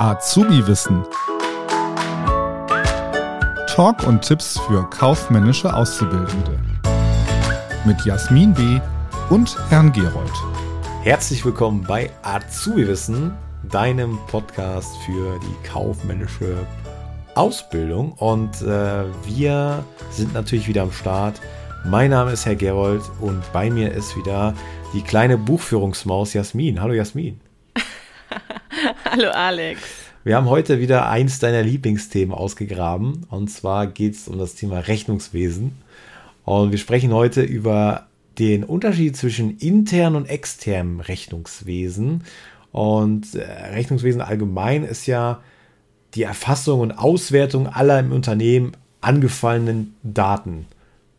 Azubi-Wissen. Talk und Tipps für kaufmännische Auszubildende. Mit Jasmin B. und Herrn Gerold. Herzlich willkommen bei Azubi-Wissen, deinem Podcast für die kaufmännische Ausbildung. Und äh, wir sind natürlich wieder am Start. Mein Name ist Herr Gerold und bei mir ist wieder die kleine Buchführungsmaus Jasmin. Hallo Jasmin. Hallo Alex. Wir haben heute wieder eins deiner Lieblingsthemen ausgegraben. Und zwar geht es um das Thema Rechnungswesen. Und wir sprechen heute über den Unterschied zwischen internen und externem Rechnungswesen. Und äh, Rechnungswesen allgemein ist ja die Erfassung und Auswertung aller im Unternehmen angefallenen Daten.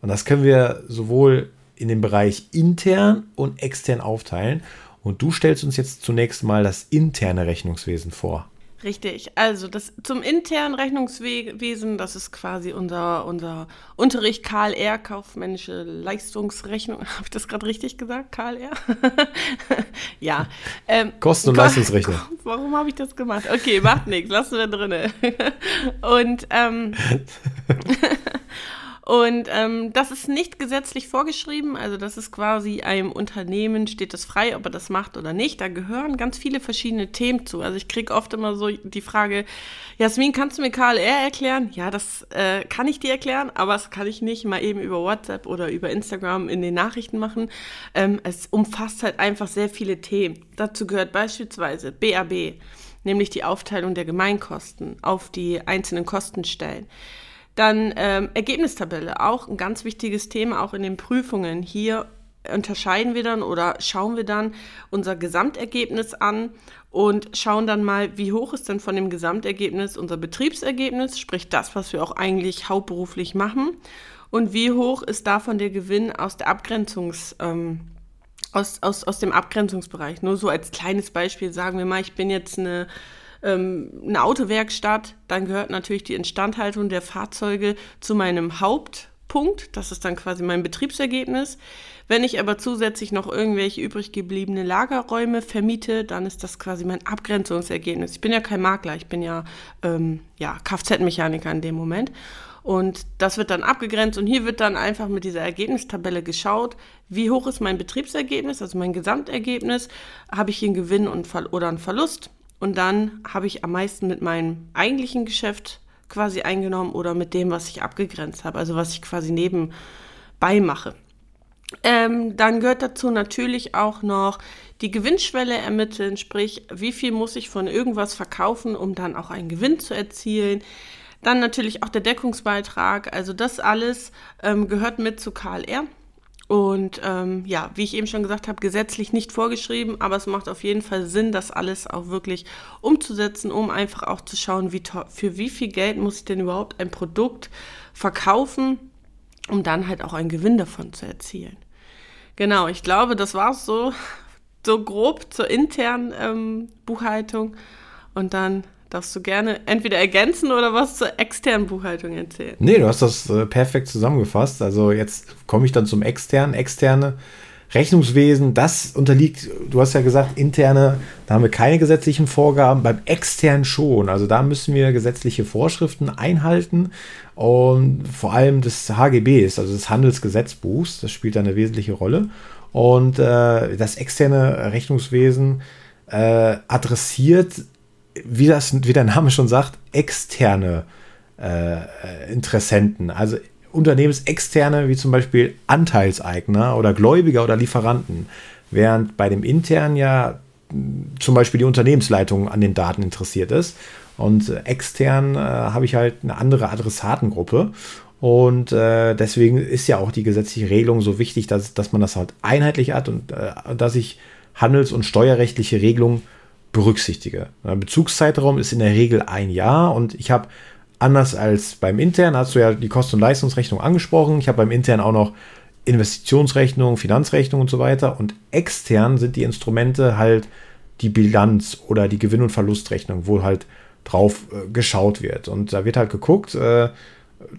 Und das können wir sowohl in dem Bereich intern und extern aufteilen. Und du stellst uns jetzt zunächst mal das interne Rechnungswesen vor. Richtig, also das zum internen Rechnungswesen, das ist quasi unser, unser Unterricht KLR, kaufmännische Leistungsrechnung. Habe ich das gerade richtig gesagt, KLR? ja. Ähm, Kosten- und Leistungsrechnung. Warum habe ich das gemacht? Okay, macht nichts, lassen wir drinne. und ähm, Und ähm, das ist nicht gesetzlich vorgeschrieben, also das ist quasi einem Unternehmen steht es frei, ob er das macht oder nicht. Da gehören ganz viele verschiedene Themen zu. Also ich kriege oft immer so die Frage, Jasmin, kannst du mir KLR erklären? Ja, das äh, kann ich dir erklären, aber das kann ich nicht mal eben über WhatsApp oder über Instagram in den Nachrichten machen. Ähm, es umfasst halt einfach sehr viele Themen. Dazu gehört beispielsweise BAB, nämlich die Aufteilung der Gemeinkosten auf die einzelnen Kostenstellen. Dann ähm, Ergebnistabelle, auch ein ganz wichtiges Thema, auch in den Prüfungen. Hier unterscheiden wir dann oder schauen wir dann unser Gesamtergebnis an und schauen dann mal, wie hoch ist denn von dem Gesamtergebnis unser Betriebsergebnis, sprich das, was wir auch eigentlich hauptberuflich machen, und wie hoch ist davon der Gewinn aus der Abgrenzungs, ähm, aus, aus, aus dem Abgrenzungsbereich. Nur so als kleines Beispiel sagen wir mal, ich bin jetzt eine ähm, eine Autowerkstatt, dann gehört natürlich die Instandhaltung der Fahrzeuge zu meinem Hauptpunkt. Das ist dann quasi mein Betriebsergebnis. Wenn ich aber zusätzlich noch irgendwelche übrig gebliebene Lagerräume vermiete, dann ist das quasi mein Abgrenzungsergebnis. Ich bin ja kein Makler, ich bin ja, ähm, ja Kfz-Mechaniker in dem Moment. Und das wird dann abgegrenzt und hier wird dann einfach mit dieser Ergebnistabelle geschaut, wie hoch ist mein Betriebsergebnis, also mein Gesamtergebnis, habe ich hier einen Gewinn und oder einen Verlust und dann habe ich am meisten mit meinem eigentlichen Geschäft quasi eingenommen oder mit dem, was ich abgegrenzt habe, also was ich quasi nebenbei mache. Ähm, dann gehört dazu natürlich auch noch die Gewinnschwelle ermitteln, sprich, wie viel muss ich von irgendwas verkaufen, um dann auch einen Gewinn zu erzielen. Dann natürlich auch der Deckungsbeitrag, also das alles ähm, gehört mit zu KLR. Und ähm, ja, wie ich eben schon gesagt habe, gesetzlich nicht vorgeschrieben, aber es macht auf jeden Fall Sinn, das alles auch wirklich umzusetzen, um einfach auch zu schauen, wie für wie viel Geld muss ich denn überhaupt ein Produkt verkaufen, um dann halt auch einen Gewinn davon zu erzielen. Genau, ich glaube, das war es so, so grob zur internen ähm, Buchhaltung. Und dann Darfst du gerne entweder ergänzen oder was zur externen Buchhaltung erzählen? Nee, du hast das äh, perfekt zusammengefasst. Also jetzt komme ich dann zum externen. Externe Rechnungswesen, das unterliegt, du hast ja gesagt, interne, da haben wir keine gesetzlichen Vorgaben, beim externen schon. Also da müssen wir gesetzliche Vorschriften einhalten und vor allem des HGBs, also des Handelsgesetzbuchs, das spielt da eine wesentliche Rolle. Und äh, das externe Rechnungswesen äh, adressiert wie, das, wie der Name schon sagt, externe äh, Interessenten, also unternehmensexterne, wie zum Beispiel Anteilseigner oder Gläubiger oder Lieferanten, während bei dem internen ja zum Beispiel die Unternehmensleitung an den Daten interessiert ist. Und extern äh, habe ich halt eine andere Adressatengruppe. Und äh, deswegen ist ja auch die gesetzliche Regelung so wichtig, dass, dass man das halt einheitlich hat und äh, dass ich handels- und steuerrechtliche Regelungen berücksichtige. Bezugszeitraum ist in der Regel ein Jahr und ich habe anders als beim intern, hast du ja die Kosten- und Leistungsrechnung angesprochen, ich habe beim intern auch noch Investitionsrechnung, Finanzrechnung und so weiter und extern sind die Instrumente halt die Bilanz oder die Gewinn- und Verlustrechnung, wo halt drauf äh, geschaut wird. Und da wird halt geguckt, äh,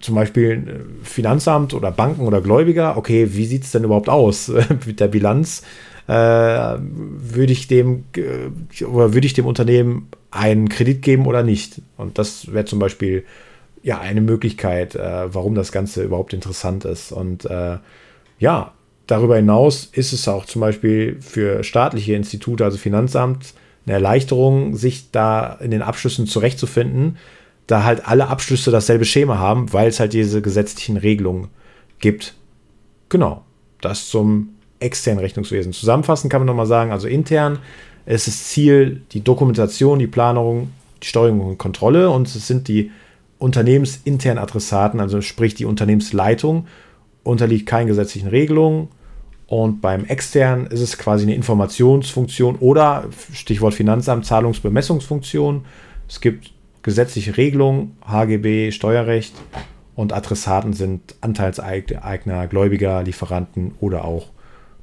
zum Beispiel äh, Finanzamt oder Banken oder Gläubiger, okay, wie sieht es denn überhaupt aus mit der Bilanz? Äh, würde ich dem äh, oder würde ich dem Unternehmen einen Kredit geben oder nicht. Und das wäre zum Beispiel ja eine Möglichkeit, äh, warum das Ganze überhaupt interessant ist. Und äh, ja, darüber hinaus ist es auch zum Beispiel für staatliche Institute, also Finanzamt, eine Erleichterung, sich da in den Abschlüssen zurechtzufinden, da halt alle Abschlüsse dasselbe Schema haben, weil es halt diese gesetzlichen Regelungen gibt. Genau, das zum externen Rechnungswesen. Zusammenfassend kann man nochmal sagen, also intern ist das Ziel die Dokumentation, die Planung, die Steuerung und Kontrolle und es sind die unternehmensinternen Adressaten, also sprich die Unternehmensleitung, unterliegt keinen gesetzlichen Regelungen. Und beim externen ist es quasi eine Informationsfunktion oder Stichwort Finanzamt, Zahlungsbemessungsfunktion. Es gibt gesetzliche Regelungen, HGB, Steuerrecht und Adressaten sind Anteilseigner, Gläubiger, Lieferanten oder auch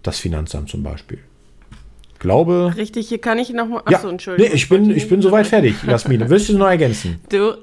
das Finanzamt zum Beispiel. Glaube. Richtig, hier kann ich noch mal. Achso, ja, Entschuldigung. Nee, ich bin, ich bin soweit fertig, Jasmin. Willst du noch ergänzen? Du,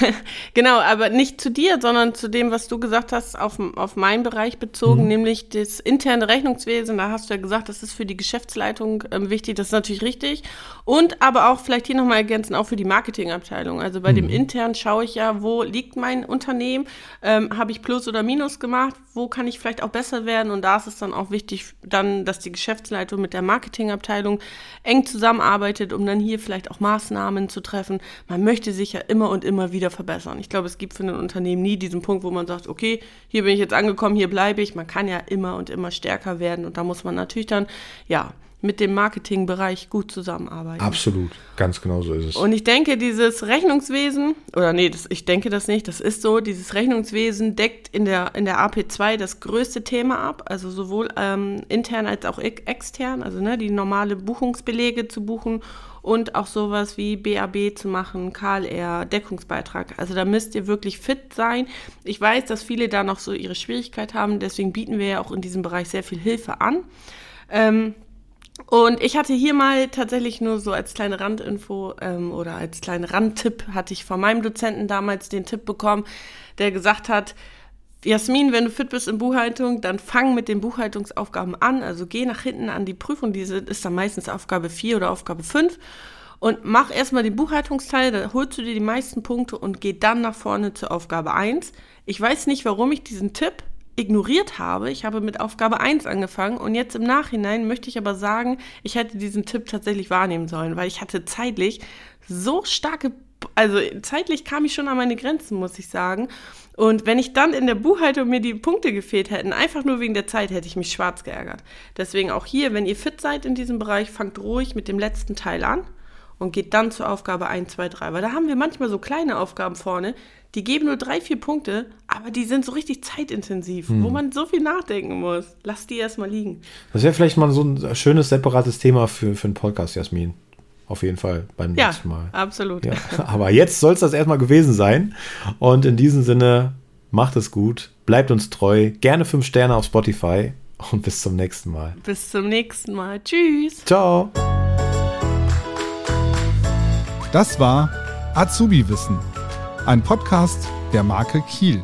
genau, aber nicht zu dir, sondern zu dem, was du gesagt hast, auf, auf meinen Bereich bezogen, mhm. nämlich das interne Rechnungswesen. Da hast du ja gesagt, das ist für die Geschäftsleitung ähm, wichtig, das ist natürlich richtig. Und aber auch vielleicht hier nochmal ergänzen, auch für die Marketingabteilung. Also bei mhm. dem intern schaue ich ja, wo liegt mein Unternehmen? Ähm, Habe ich Plus oder Minus gemacht? Wo kann ich vielleicht auch besser werden? Und da ist es dann auch wichtig, dann, dass die Geschäftsleitung mit der Marketingabteilung eng zusammenarbeitet, um dann hier vielleicht auch Maßnahmen zu treffen. Man möchte sich ja immer und immer wieder verbessern. Ich glaube, es gibt für ein Unternehmen nie diesen Punkt, wo man sagt, okay, hier bin ich jetzt angekommen, hier bleibe ich. Man kann ja immer und immer stärker werden und da muss man natürlich dann, ja, mit dem Marketingbereich gut zusammenarbeiten. Absolut, ganz genau so ist es. Und ich denke, dieses Rechnungswesen, oder nee, das, ich denke das nicht, das ist so, dieses Rechnungswesen deckt in der, in der AP2 das größte Thema ab, also sowohl ähm, intern als auch extern, also ne, die normale Buchungsbelege zu buchen und auch sowas wie BAB zu machen, KLR, Deckungsbeitrag. Also da müsst ihr wirklich fit sein. Ich weiß, dass viele da noch so ihre Schwierigkeit haben, deswegen bieten wir ja auch in diesem Bereich sehr viel Hilfe an. Ähm, und ich hatte hier mal tatsächlich nur so als kleine Randinfo ähm, oder als kleinen Randtipp hatte ich von meinem Dozenten damals den Tipp bekommen, der gesagt hat, Jasmin, wenn du fit bist in Buchhaltung, dann fang mit den Buchhaltungsaufgaben an. Also geh nach hinten an die Prüfung. Diese ist dann meistens Aufgabe 4 oder Aufgabe 5. Und mach erstmal den Buchhaltungsteil, da holst du dir die meisten Punkte und geh dann nach vorne zur Aufgabe 1. Ich weiß nicht, warum ich diesen Tipp ignoriert habe. Ich habe mit Aufgabe 1 angefangen und jetzt im Nachhinein möchte ich aber sagen, ich hätte diesen Tipp tatsächlich wahrnehmen sollen, weil ich hatte zeitlich so starke, also zeitlich kam ich schon an meine Grenzen, muss ich sagen. Und wenn ich dann in der Buchhaltung mir die Punkte gefehlt hätten, einfach nur wegen der Zeit, hätte ich mich schwarz geärgert. Deswegen auch hier, wenn ihr fit seid in diesem Bereich, fangt ruhig mit dem letzten Teil an und geht dann zur Aufgabe 1, 2, 3. Weil da haben wir manchmal so kleine Aufgaben vorne, die geben nur drei, vier Punkte, aber die sind so richtig zeitintensiv, hm. wo man so viel nachdenken muss. Lass die erstmal liegen. Das wäre vielleicht mal so ein schönes, separates Thema für, für einen Podcast, Jasmin. Auf jeden Fall beim ja, nächsten Mal. Absolut. Ja, aber jetzt soll es das erstmal gewesen sein. Und in diesem Sinne, macht es gut, bleibt uns treu, gerne fünf Sterne auf Spotify und bis zum nächsten Mal. Bis zum nächsten Mal. Tschüss. Ciao. Das war Azubi Wissen, ein Podcast der Marke Kiel.